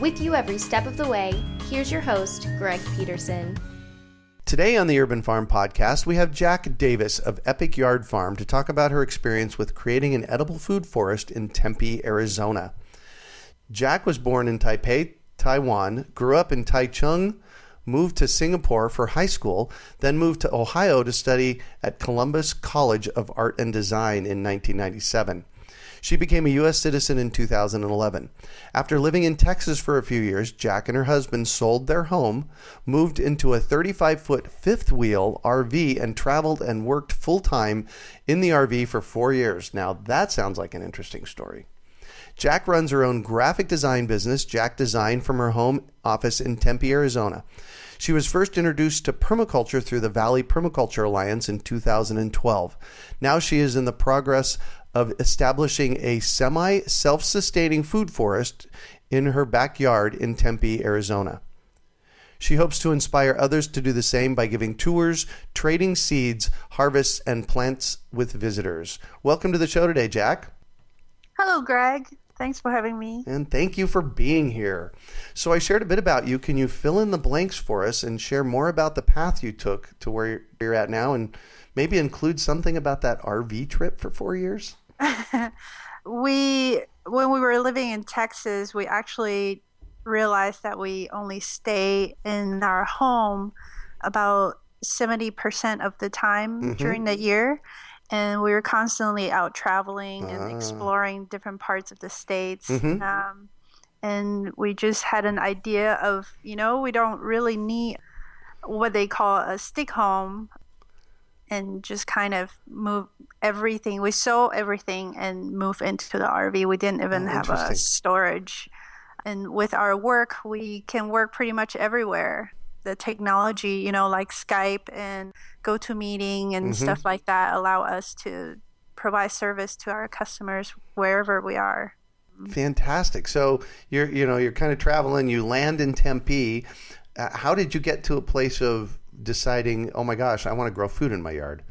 With you every step of the way, here's your host, Greg Peterson. Today on the Urban Farm Podcast, we have Jacq Davis of Epic Yard Farm to talk about her experience with creating an edible food forest in Tempe, Arizona. Jacq was born in Taipei, Taiwan, grew up in Taichung, moved to Singapore for high school, then moved to Ohio to study at Columbus College of Art and Design in 1997. She became a U.S. citizen in 2011. After living in Texas for a few years, Jacq and her husband sold their home, moved into a 35 foot fifth wheel RV, and traveled and worked full time in the RV for four years. Now, that sounds like an interesting story. Jacq runs her own graphic design business, Jacq Design, from her home office in Tempe, Arizona. She was first introduced to permaculture through the Valley Permaculture Alliance in 2012. Now she is in the progress of establishing a semi self sustaining food forest in her backyard in Tempe, Arizona. She hopes to inspire others to do the same by giving tours, trading seeds, harvests, and plants with visitors. Welcome to the show today, Jacq. Hello, Greg. Thanks for having me. And thank you for being here. So, I shared a bit about you. Can you fill in the blanks for us and share more about the path you took to where you're at now and maybe include something about that RV trip for four years? we when we were living in Texas, we actually realized that we only stay in our home about 70% of the time mm-hmm. during the year and we were constantly out traveling and ah. exploring different parts of the states mm-hmm. um, and we just had an idea of you know we don't really need what they call a stick home and just kind of move everything. We sold everything and moved into the RV. We didn't even oh, have a storage. And with our work, we can work pretty much everywhere. The technology, you know, like Skype and GoToMeeting and mm-hmm. stuff like that, allow us to provide service to our customers wherever we are. Fantastic. So you're, you know, you're kind of traveling. You land in Tempe. Uh, how did you get to a place of deciding, oh my gosh, I want to grow food in my yard?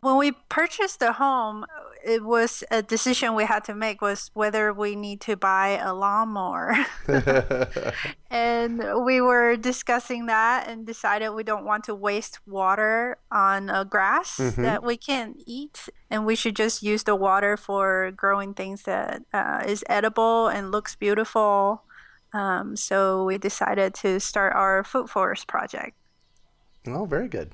When we purchased the home, it was a decision we had to make was whether we need to buy a lawnmower. and we were discussing that and decided we don't want to waste water on a grass mm-hmm. that we can't eat and we should just use the water for growing things that uh, is edible and looks beautiful um, so we decided to start our food forest project. Oh, very good.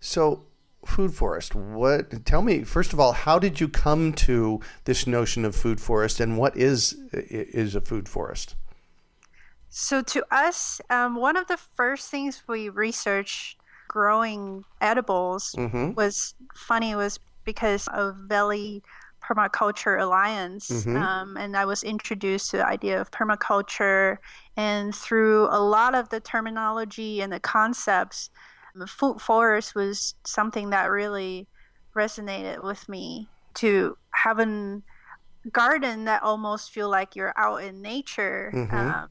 So, food forest. What? Tell me first of all, how did you come to this notion of food forest, and what is is a food forest? So, to us, um, one of the first things we researched growing edibles mm-hmm. was funny was because of Valley Permaculture Alliance, mm-hmm. um, and I was introduced to the idea of permaculture. And through a lot of the terminology and the concepts, food forest was something that really resonated with me. To have a garden that almost feel like you're out in nature. Mm-hmm. Um,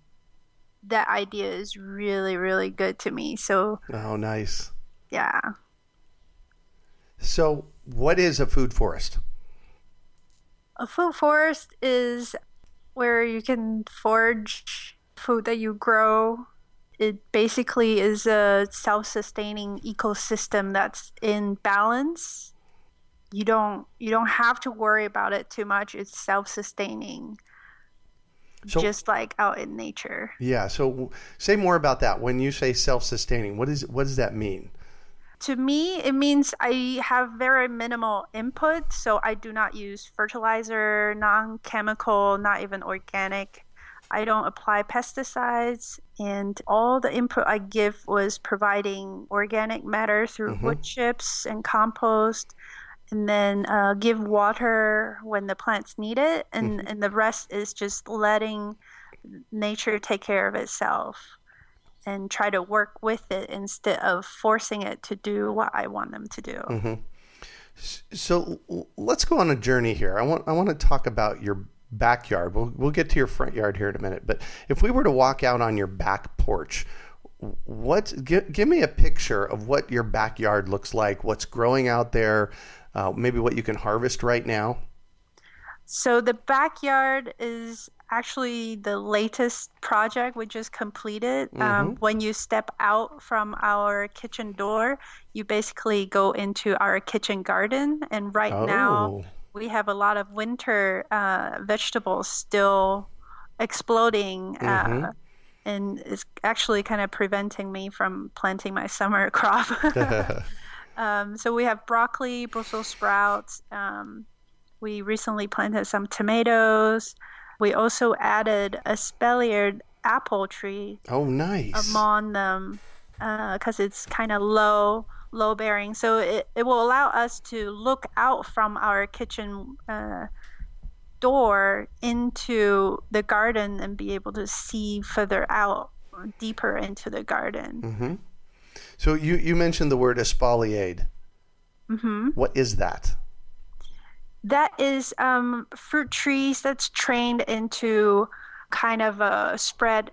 that idea is really, really good to me. So, oh, nice. Yeah. So, what is a food forest? A food forest is where you can forage food that you grow. It basically is a self sustaining ecosystem that's in balance. You don't you don't have to worry about it too much. It's self sustaining. so, just like out in nature. Yeah. So say more about that. When you say self-sustaining, what is what does that mean? To me, it means I have very minimal input, so I do not use fertilizer, non-chemical, not even organic. I don't apply pesticides, and all the input I give was providing organic matter through mm-hmm. wood chips and compost and then uh, give water when the plants need it, and, mm-hmm. and the rest is just letting nature take care of itself and try to work with it instead of forcing it to do what I want them to do. Mm-hmm. So let's go on a journey here. I want I want to talk about your backyard. We'll we'll get to your front yard here in a minute. But if we were to walk out on your back porch, what give, give me a picture of what your backyard looks like. What's growing out there? uh, maybe what you can harvest right now? So the backyard is actually the latest project we just completed. Um, mm-hmm. Um, when you step out from our kitchen door, you basically go into our kitchen garden. And right oh. now, we have a lot of winter uh, vegetables still exploding. Uh, mm-hmm. Uh, and it's actually kind of preventing me from planting my summer crop. Um, so we have broccoli, Brussels sprouts. Um, we recently planted some tomatoes. We also added a espaliered apple tree. Oh, nice. Among them, because uh, it's kind of low, low bearing. So it, it will allow us to look out from our kitchen uh, door into the garden and be able to see further out, deeper into the garden. Mm-hmm. So you, you mentioned the word espalier. Mm-hmm. What is that? That is um, fruit trees that's trained into kind of a spread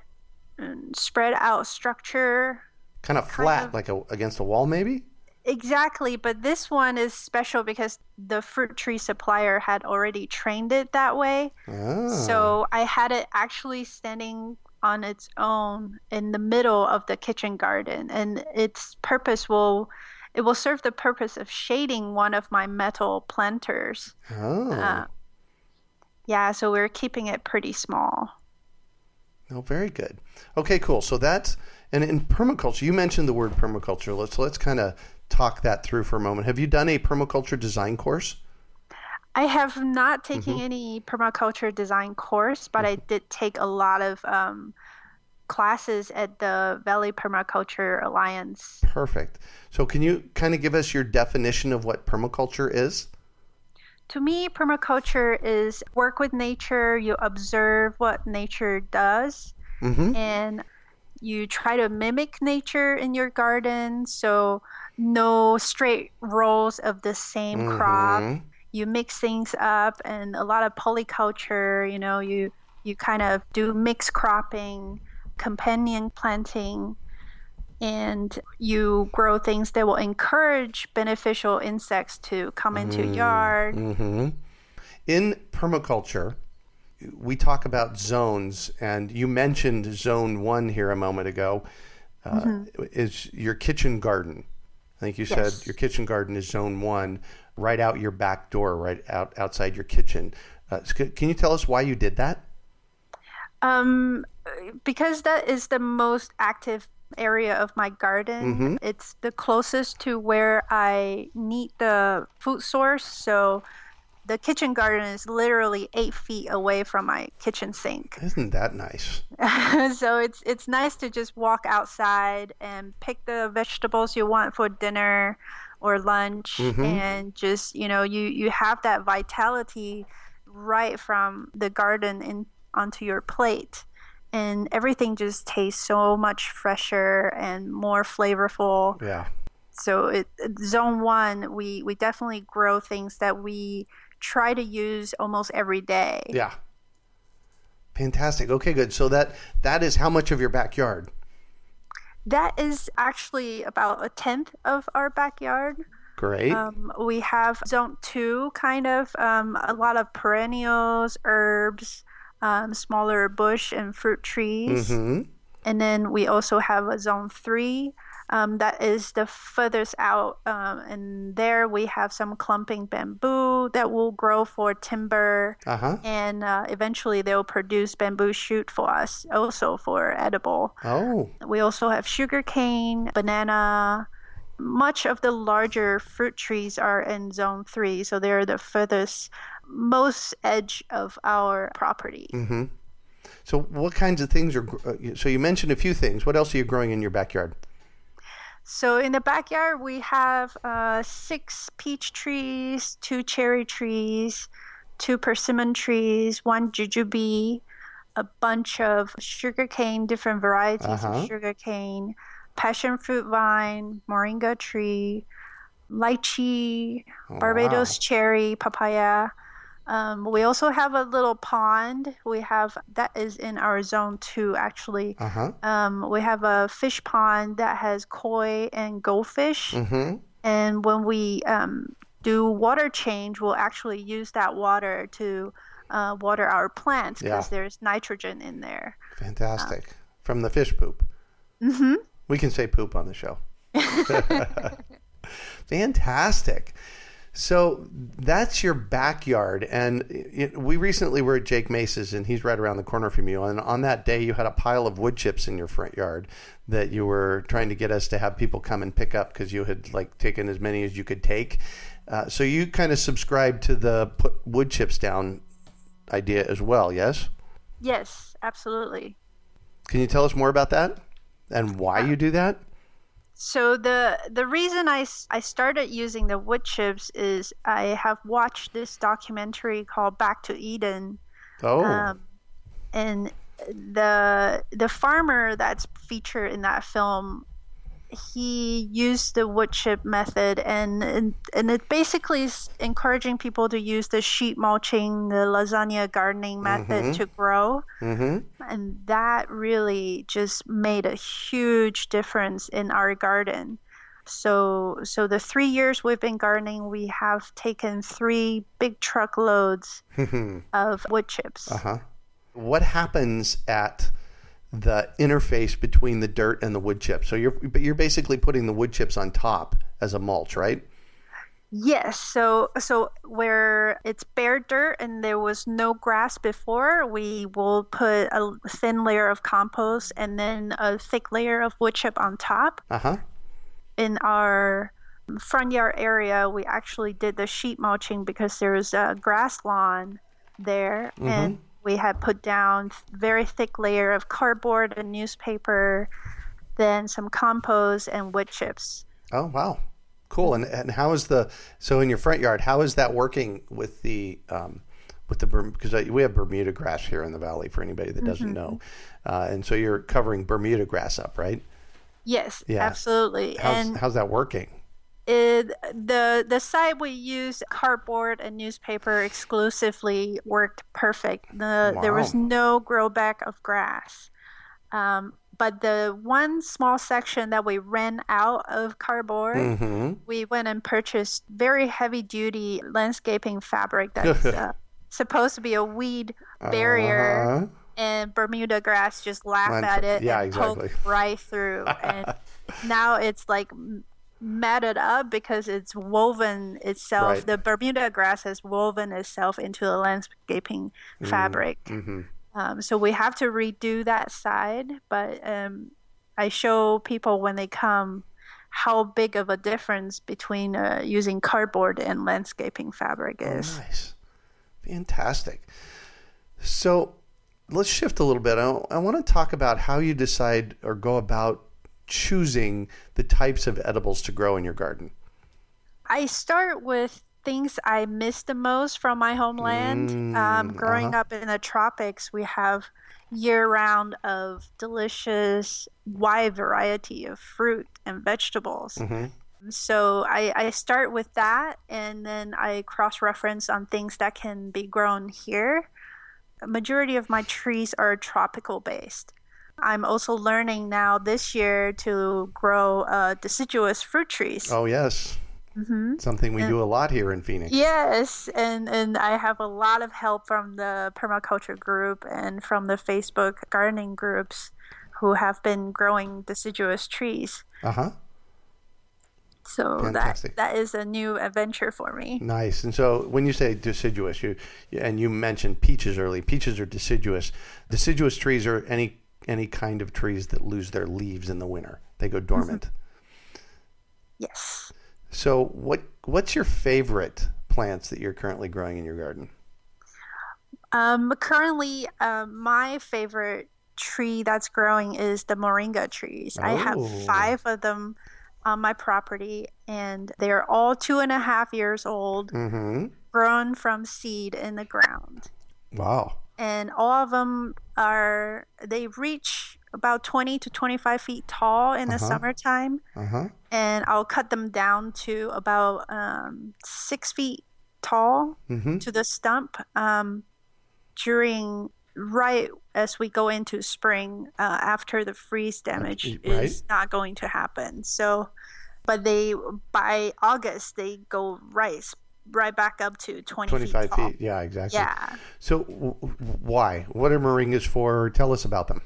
spread out structure. Kind of flat, kind of, like a, against a wall, maybe? Exactly, but this one is special because the fruit tree supplier had already trained it that way. Oh. So I had it actually standing on its own in the middle of the kitchen garden and its purpose will it will serve the purpose of shading one of my metal planters. Oh. Uh, yeah so we're keeping it pretty small. Oh very good. Okay cool. So that's and in permaculture you mentioned the word permaculture. Let's let's kind of talk that through for a moment. Have you done a permaculture design course? I have not taken mm-hmm. any permaculture design course, but I did take a lot of um, classes at the Valley Permaculture Alliance. Perfect. So, can you kind of give us your definition of what permaculture is? To me, permaculture is work with nature, you observe what nature does, mm-hmm. and you try to mimic nature in your garden. So, no straight rows of the same mm-hmm. crop you mix things up and a lot of polyculture you know you you kind of do mixed cropping companion planting and you grow things that will encourage beneficial insects to come into your yard mm-hmm. in permaculture we talk about zones and you mentioned zone one here a moment ago uh, mm-hmm. is your kitchen garden i think you yes. said your kitchen garden is zone one right out your back door, right out outside your kitchen. Uh, can you tell us why you did that? Um, because that is the most active area of my garden. Mm-hmm. It's the closest to where I need the food source. So the kitchen garden is literally eight feet away from my kitchen sink. Isn't that nice? so it's it's nice to just walk outside and pick the vegetables you want for dinner or lunch mm-hmm. and just you know you you have that vitality right from the garden in onto your plate and everything just tastes so much fresher and more flavorful. Yeah. So it, zone one we we definitely grow things that we try to use almost every day. Yeah. Fantastic. Okay good. So that that is how much of your backyard? That is actually about a tenth of our backyard. Great. Um, we have zone two, kind of um, a lot of perennials, herbs, um, smaller bush and fruit trees. Mm-hmm. And then we also have a zone three, Um, that is the furthest out, um, and there we have some clumping bamboo that will grow for timber, Uh-huh. and uh, eventually they'll produce bamboo shoot for us, also for edible. Oh, We also have sugarcane, banana. Much of the larger fruit trees are in zone three, so they're the furthest, most edge of our property. mm-hmm. So what kinds of things are, uh, so you mentioned a few things. What else are you growing in your backyard? So in the backyard, we have uh, six peach trees, two cherry trees, two persimmon trees, one jujube, a bunch of sugarcane, different varieties Uh-huh. of sugarcane, passion fruit vine, moringa tree, lychee, Oh, Barbados wow. cherry, papaya. Um, we also have a little pond. We have that is in our zone two actually. Uh-huh. Um, we have a fish pond that has koi and goldfish. Mm-hmm. And when we um, do water change, we'll actually use that water to uh, water our plants because Yeah. there's nitrogen in there. Fantastic. From the fish poop. hmm We can say poop on the show. Fantastic. So that's your backyard. And it, we recently were at Jake Mace's, and he's right around the corner from you. And on that day, you had a pile of wood chips in your front yard that you were trying to get us to have people come and pick up because you had like taken as many as you could take. Uh, so you kind of subscribed to the put wood chips down idea as well, yes? Yes, absolutely. Can you tell us more about that and why you do that? So the the reason I, I started using the wood chips is I have watched this documentary called Back to Eden, Oh, um, and the the farmer that's featured in that film he used the wood chip method and and, and it basically is encouraging people to use the sheet mulching the lasagna gardening method Mhm. to grow mm-hmm. and that really just made a huge difference in our garden so so the three years we've been gardening we have taken three big truckloads of wood chips Uh-huh. What happens at the interface between the dirt and the wood chips? So you're but you're basically putting the wood chips on top as a mulch, right? Yes, so so where it's bare dirt and there was no grass before, we will put a thin layer of compost and then a thick layer of wood chip on top. Uh-huh. In our front yard area, we actually did the sheet mulching because there's a grass lawn there, and we had put down very thick layer of cardboard and newspaper, then some compost and wood chips. Oh, wow. Cool. And and how is the so in your front yard, how is that working with the um with the because we have Bermuda grass here in the valley for anybody that doesn't know, uh, and so you're covering Bermuda grass up, right? Yes, Yeah. absolutely. How's and how's that working? It, the the site we used cardboard and newspaper exclusively worked perfect. The there was no grow back of grass. Um, but the one small section that we ran out of cardboard, Mm-hmm. we went and purchased very heavy duty landscaping fabric that's uh, supposed to be a weed barrier. Uh-huh. And Bermuda grass just laughed Mine at it yeah, and poked exactly. right through. And now it's like matted up because it's woven itself. Right. The Bermuda grass has woven itself into the landscaping fabric. Mm-hmm. Um, so we have to redo that side, but um, I show people when they come how big of a difference between uh, using cardboard and landscaping fabric is. Nice. Fantastic. So let's shift a little bit. I, I want to talk about how you decide or go about choosing the types of edibles to grow in your garden. I start with things I miss the most from my homeland. um, Mm, growing uh-huh. up in the tropics, we have year round of delicious, wide variety of fruit and vegetables. Mm-hmm. So I, I start with that and then I cross reference on things that can be grown here. A majority of my trees are tropical based. I'm also learning now this year to grow uh, deciduous fruit trees. Oh yes, hmm something we do a lot here in Phoenix. Yes, and and I have a lot of help from the permaculture group and from the Facebook gardening groups who have been growing deciduous trees. Uh huh. So Fantastic. that that is a new adventure for me. Nice. And so when you say deciduous, you and you mentioned peaches early. Peaches are deciduous. Deciduous trees are any any kind of trees that lose their leaves in the winter. They go dormant. Yes. So what what's your favorite plants that you're currently growing in your garden? Um, currently, uh, my favorite tree that's growing is the moringa trees. I Oh. have five of them on my property, and they're all two and a half years old, Mm-hmm. grown from seed in the ground. Wow. And all of them are, they reach about 20 to 25 feet tall in the Uh-huh. summertime. Uh huh. And I'll cut them down to about um, six feet tall Mm-hmm. to the stump um, during right as we go into spring uh, after the freeze damage right. is not going to happen so but they by august they go right right back up to 20 Twenty five feet, tall. feet. Yeah, exactly. yeah So w- why? What are moringas for? Tell us about them.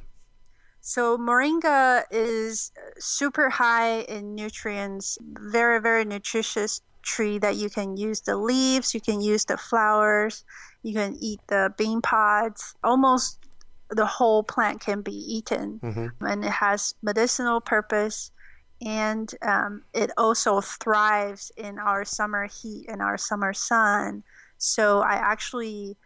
so moringa is super high in nutrients very very nutritious tree that you can use the leaves you can use the flowers you can eat the bean pods almost the whole plant can be eaten Mm-hmm. and it has medicinal purpose and um, it also thrives in our summer heat and our summer sun so i actually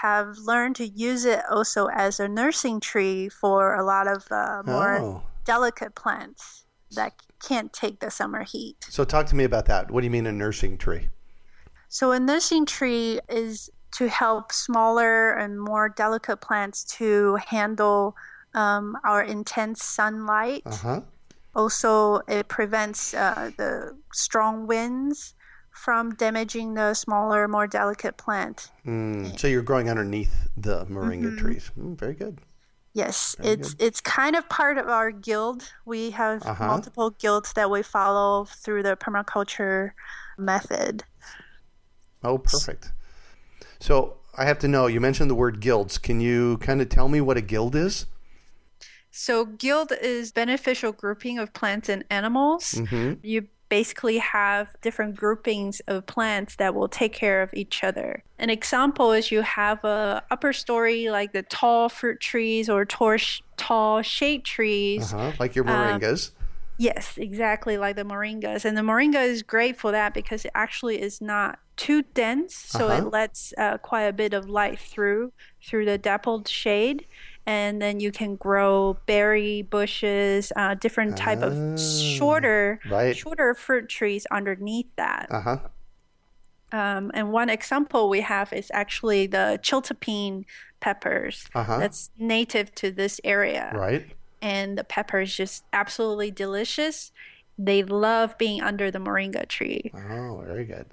have learned to use it also as a nursing tree for a lot of uh, more Oh. delicate plants that can't take the summer heat So talk to me about that. What do you mean a nursing tree? So a nursing tree is to help smaller and more delicate plants to handle um, our intense sunlight. Uh huh. Also, it prevents uh, the strong winds from damaging the smaller, more delicate plant. Mm, so you're growing underneath the moringa Mhm. trees. Mm, very good. Yes, Very it's it's kind of part of our guild. We have Uh-huh. multiple guilds that we follow through the permaculture method. Oh, perfect. So I have to know. You mentioned the word guilds. Can you kind of tell me what a guild is? So, guild is beneficial grouping of plants and animals. Mm-hmm. You basically have different groupings of plants that will take care of each other. An example is you have a upper story like the tall fruit trees or tall, tall shade trees. Uh-huh. Like your Um, moringas. Yes, exactly like the moringas. And the moringa is great for that because it actually is not too dense, so Uh-huh. it lets uh, quite a bit of light through through the dappled shade. And then you can grow berry bushes, uh, different type Ah, of shorter, right. shorter fruit trees underneath that. Uh huh. Um, and one example we have is actually the chiltepine peppers. Uh-huh. That's native to this area Right. and the pepper is just absolutely delicious. They love being under the moringa tree. Oh, very good.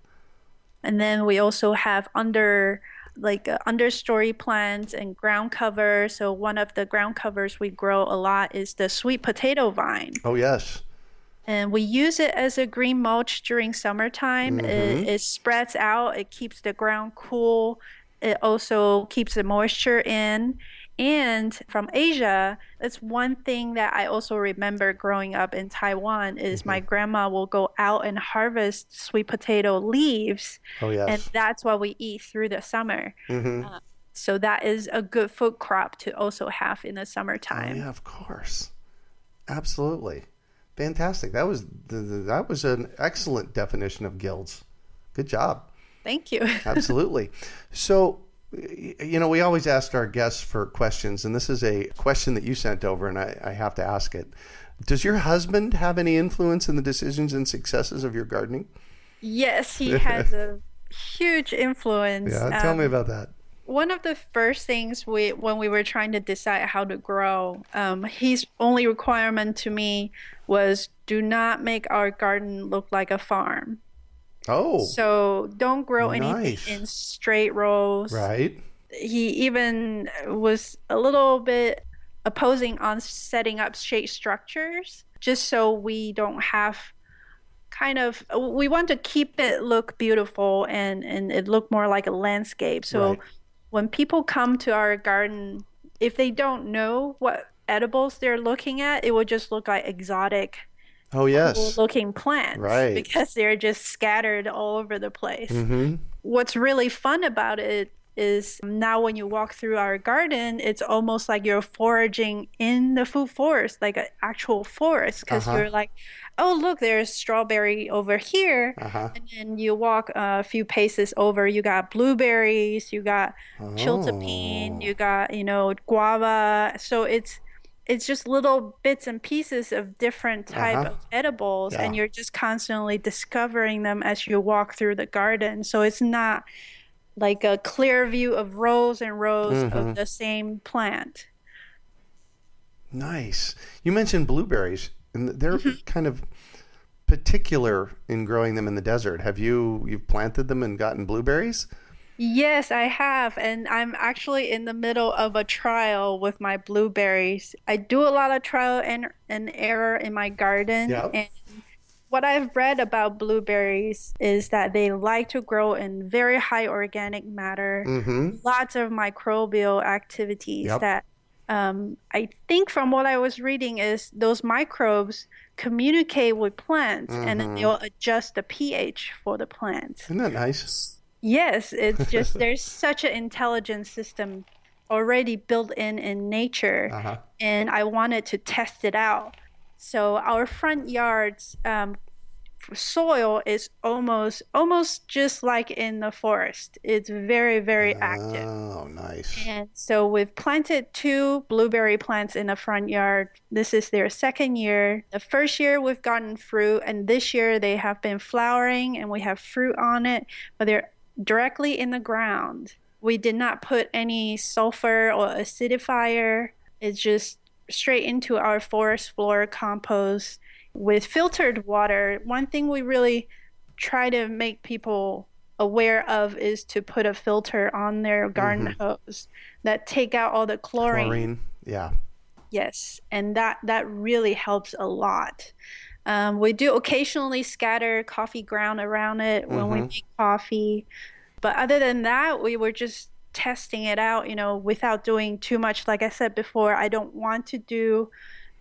And then we also have under like uh, understory plants and ground cover. So one of the ground covers we grow a lot is the sweet potato vine. Oh, yes. And we use it as a green mulch during summertime. It, it spreads out, it keeps the ground cool. It also keeps the moisture in. And from Asia, that's one thing that I also remember growing up in Taiwan is my grandma will go out and harvest sweet potato leaves, Oh, and that's what we eat through the summer. Mm-hmm. So that is a good food crop to also have in the Oh, summertime. yeah, of course. Absolutely. Fantastic. That was th- th- that was an excellent definition of guilds. Good job. Thank you. Absolutely. So, you know, we always ask our guests for questions, and this is a question that you sent over, and I, I have to ask it. Does your husband have any influence in the decisions and successes of your gardening? Yes, he has a huge influence. Yeah, tell me Um, about that. one of the first things we when we were trying to decide how to grow um, his only requirement to me was do not make our garden look like a farm Oh, so don't grow anything in straight rows right. he even was a little bit opposing on setting up shade structures just so we don't have kind of we want to keep it look beautiful and and it look more like a landscape so Right. when people come to our garden if they don't know what edibles they're looking at it will just look like exotic Oh yes. looking plants Right. because they're just scattered all over the place. Mm-hmm. What's really fun about it is now when you walk through our garden, it's almost like you're foraging in the food forest, like an actual forest, because Uh-huh. you're like, oh, look, there's strawberry over here. Uh-huh. And then you walk a few paces over, you got blueberries, you got Oh. chiltepine, you got, you know, guava. So it's it's just little bits and pieces of different type Uh-huh. of edibles and you're just constantly discovering them as you walk through the garden. So it's not like a clear view of rows and rows Mhm. of the same plant. Nice. You mentioned blueberries, and they're Mm-hmm. kind of particular in growing them in the desert. Have you you've planted them and gotten blueberries? Yes, I have. And I'm actually in the middle of a trial with my blueberries. I do a lot of trial and, and error in my garden. Yep. And what I've read about blueberries is that they like to grow in very high organic matter, Mm-hmm. lots of microbial activities Yep. that um, I think from what I was reading is those microbes communicate with plants and then Mhm. they'll adjust the pH for the plants. Isn't that nice? Yes, it's just there's such an intelligent system already built in in nature, Uh-huh. and I wanted to test it out. So our front yard's um, soil is almost almost just like in the forest. It's very very active. Oh, nice. And so we've planted two blueberry plants in the front yard. This is their second year. The first year we've gotten fruit, and this year they have been flowering and we have fruit on it, but they're directly in the ground. We did not put any sulfur or acidifier. It's just straight into our forest floor compost with filtered water. One thing we really try to make people aware of is to put a filter on their mm-hmm. garden hose that take out all the chlorine. Chlorine. Yeah. Yes, and that that really helps a lot. Um, we do occasionally scatter coffee ground around it when we Mhm. make coffee, but other than that, we were just testing it out. You know, without doing too much. Like I said before, I don't want to do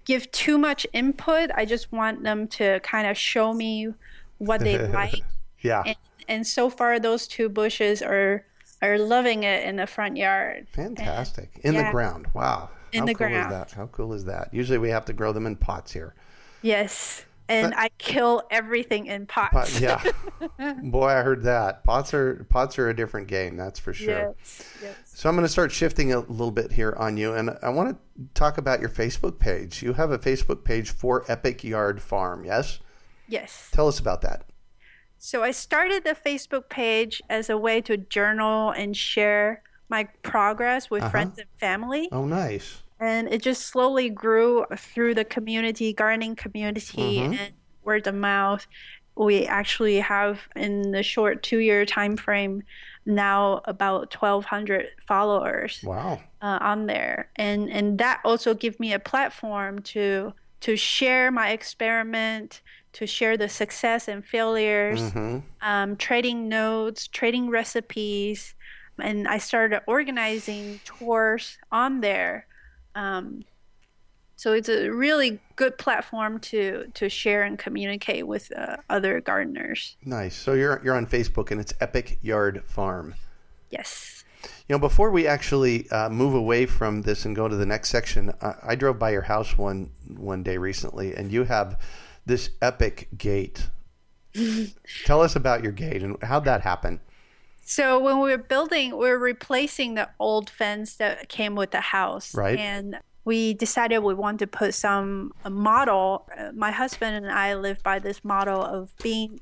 give too much input. I just want them to kind of show me what they like Yeah. and, and so far those two bushes are are loving it in the front yard Fantastic. In the ground. Wow. In How the cool ground. is that? How cool is that? Usually we have to grow them in pots here. yes and i kill everything in pots Pot, yeah. Boy, I heard that. Pots are pots are a different game, that's for sure. yes yes So I'm going to start shifting a little bit here on you, and I want to talk about your Facebook page. You have a Facebook page for Epic Yard Farm, yes? yes Tell us about that. so i started the facebook page as a way to journal and share my progress with Uh-huh. friends and family Oh, nice. And it just slowly grew through the community gardening community Mhm. and word of mouth we actually have in the short two year time frame now about 1200 followers Wow. uh, on there and and that also give me a platform to to share my experiment to share the success and failures hmm um, trading notes, trading recipes, and I started organizing tours on there. Um, so it's a really good platform to to share and communicate with uh, other gardeners. Nice. So you're you're on Facebook, and it's Epic Yard Farm. Yes. You know, before we actually uh, move away from this and go to the next section, I, I drove by your house one one day recently, and you have this epic gate. Tell us about your gate and how'd that happen. So when we were building, we were replacing the old fence that came with the house, Right. And we decided we want to put some a model. Uh, my husband and I live by this model of being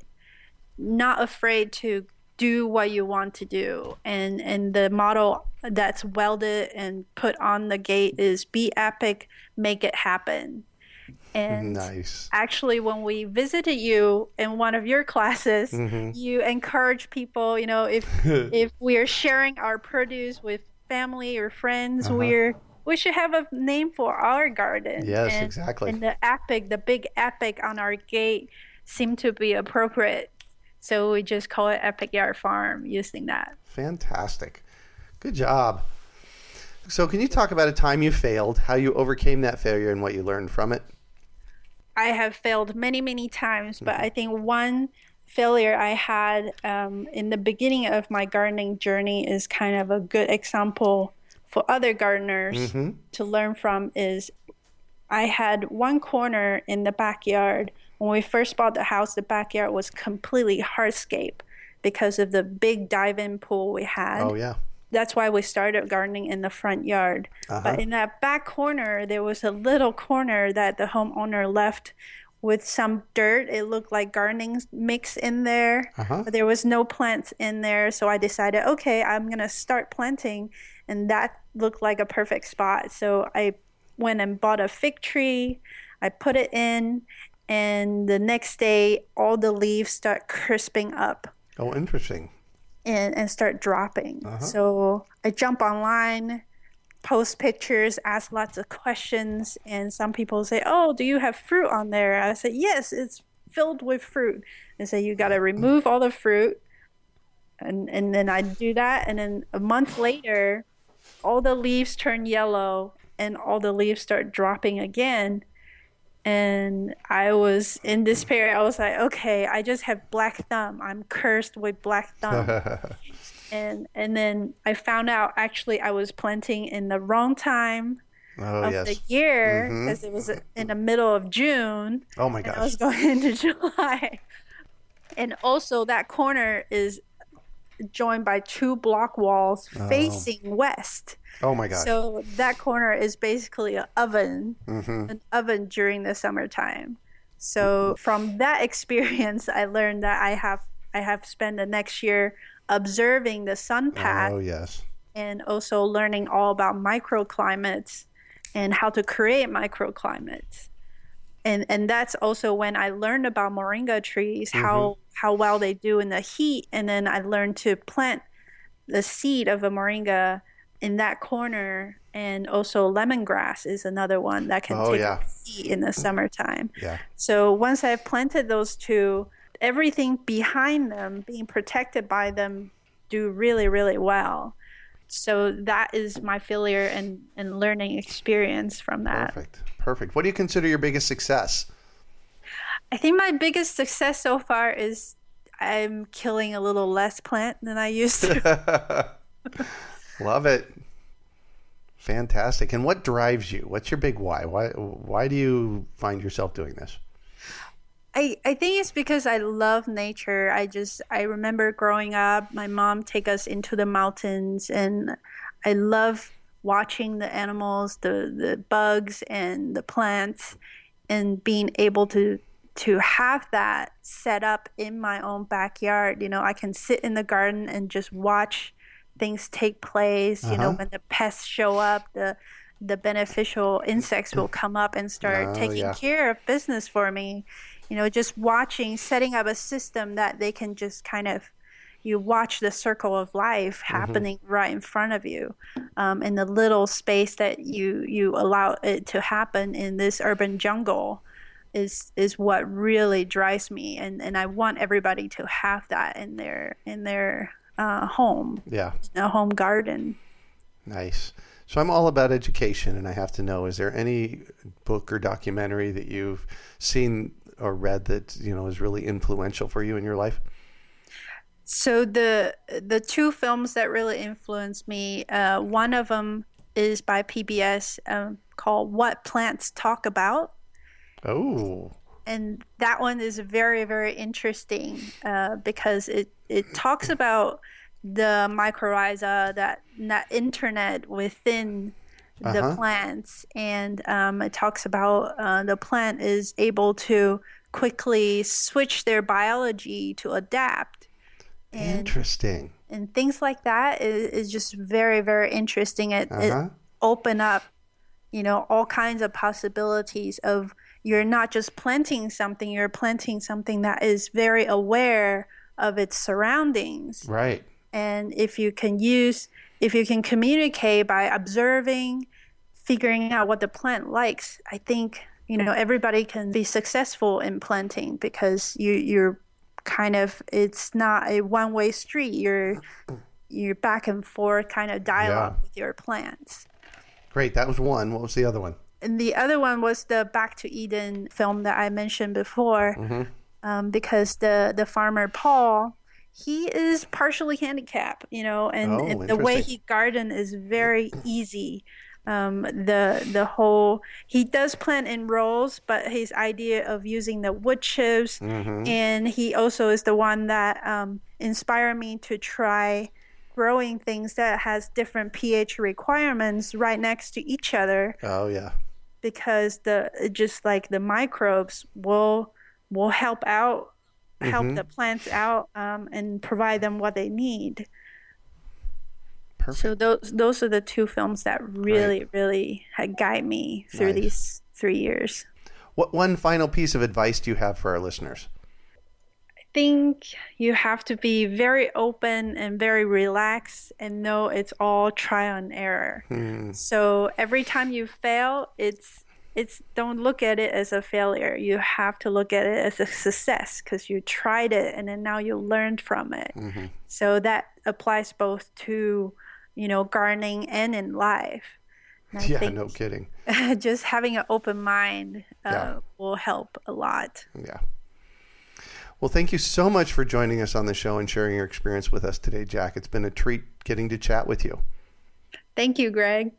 not afraid to do what you want to do, and and the model that's welded and put on the gate is be epic, make it happen. And Nice. actually when we visited you in one of your classes Mhm. you encourage people you know if if we are sharing our produce with family or friends Uh-huh. we're we should have a name for our garden Yes, and, exactly. and the epic the big epic on our gate seemed to be appropriate so we just call it epic yard farm using that Fantastic. Good job. So, can you talk about a time you failed, how you overcame that failure, and what you learned from it? I have failed many, many times, but I think one failure I had um, in the beginning of my gardening journey is kind of a good example for other gardeners Mm-hmm. to learn from. Is I had one corner in the backyard when we first bought the house. The backyard was completely hardscape because of the big dive-in pool we had Oh yeah. That's why we started gardening in the front yard. Uh-huh. But in that back corner, there was a little corner that the homeowner left with some dirt. It looked like gardening mix in there, Uh-huh. but there was no plants in there. So I decided, okay, I'm going to start planting. And that looked like a perfect spot. So I went and bought a fig tree. I put it in. And the next day, all the leaves start crisping up Oh, interesting. And, and start dropping. Uh-huh. So I jump online, post pictures, ask lots of questions, and some people say, "Oh, do you have fruit on there?" I say, "Yes, it's filled with fruit." They say you got to remove all the fruit, and and then I do that, and then a month later, all the leaves turn yellow, and all the leaves start dropping again. And I was in despair. I was like, okay, I just have black thumb. I'm cursed with black thumb and and then I found out actually I was planting in the wrong time Oh of yes. the year mm-hmm. because it was in the middle of June Oh my and I gosh. was going into July. And also that corner is joined by two block walls facing west. Oh my gosh. So that corner is basically an oven, hmm an oven during the summertime. So from that experience, I learned that I have I have spent the next year observing the sun path Oh yes. and also learning all about microclimates and how to create microclimates. And and that's also when I learned about moringa trees, how mm-hmm. how well they do in the heat, and then I learned to plant the seed of a moringa in that corner. And also lemongrass is another one that can Oh, take yeah. heat in the summertime. Yeah. So once I've planted those two, everything behind them, being protected by them, do really, really well. So that is my failure and, and learning experience from that. Perfect. Perfect. What do you consider your biggest success? I think my biggest success so far is I'm killing a little less plant than I used to. Love it. Fantastic. And what drives you? What's your big why? Why why do you find yourself doing this? I, I think it's because I love nature. I just I remember growing up, my mom take us into the mountains, and I love watching the animals, the the bugs and the plants, and being able to to have that set up in my own backyard. You know, I can sit in the garden and just watch things take place. You know, Uh-huh. when the pests show up, the the beneficial insects will come up and start Oh, taking yeah. care of business for me you know just watching setting up a system that they can just kind of you watch the circle of life Mm-hmm. happening right in front of you um, in the little space that you you allow it to happen in this urban jungle is is what really drives me and and I want everybody to have that in their in their uh, home Yeah. a home garden Nice. So I'm all about education, and I have to know: is there any book or documentary that you've seen or read that you know is really influential for you in your life? So the the two films that really influenced me, uh, one of them is by PBS um, called "What Plants Talk About," Oh, and that one is very very interesting uh, because it it talks about the mycorrhiza that that internet within the Uh-huh. plants and um, it talks about uh, the plant is able to quickly switch their biology to adapt and interesting. and things like that is, is just very very interesting it, Uh it open up you know all kinds of possibilities of you're not just planting something you're planting something that is very aware of its surroundings Right. and if you can use if you can communicate by observing figuring out what the plant likes i think you know everybody can be successful in planting because you you're kind of it's not a one way street you're you're back and forth kind of dialogue Yeah. with your plants Great. That was one. What was the other one? and the other one was the Back to Eden film that I mentioned before, mm-hmm. um, because the the farmer Paul, he is partially handicapped, you know, and, oh, and the way he garden is very easy. Um, the the whole he does plant in rows, but his idea of using the wood chips, mm-hmm. and he also is the one that um, inspired me to try growing things that has different pH requirements right next to each other. Oh yeah because the just like the microbes will will help out help mm-hmm. the plants out um, and provide them what they need Perfect. so those those are the two films that really right. really guide me through nice. these three years what one final piece of advice do you have for our listeners I think you have to be very open and very relaxed and know it's all trial and error. Hmm. So every time you fail, it's it's don't look at it as a failure. You have to look at it as a success because you tried it and then now you learned from it. Mm-hmm. So that applies both to, you know, gardening and in life. And yeah, no kidding. just having an open mind uh, yeah. will help a lot. Yeah. Well, thank you so much for joining us on the show and sharing your experience with us today, Jacq. It's been a treat getting to chat with you. Thank you, Greg.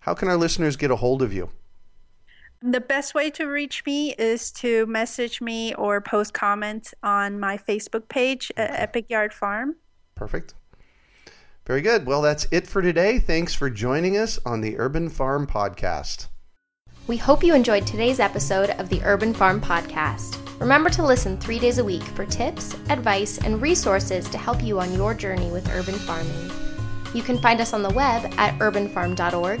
How can our listeners get a hold of you? The best way to reach me is to message me or post comments on my Facebook page at Epic Yard Farm. Perfect. Very good. Well, that's it for today. Thanks for joining us on the Urban Farm Podcast. We hope you enjoyed today's episode of the Urban Farm Podcast. Remember to listen three days a week for tips, advice, and resources to help you on your journey with urban farming. You can find us on the web at urbanfarm.org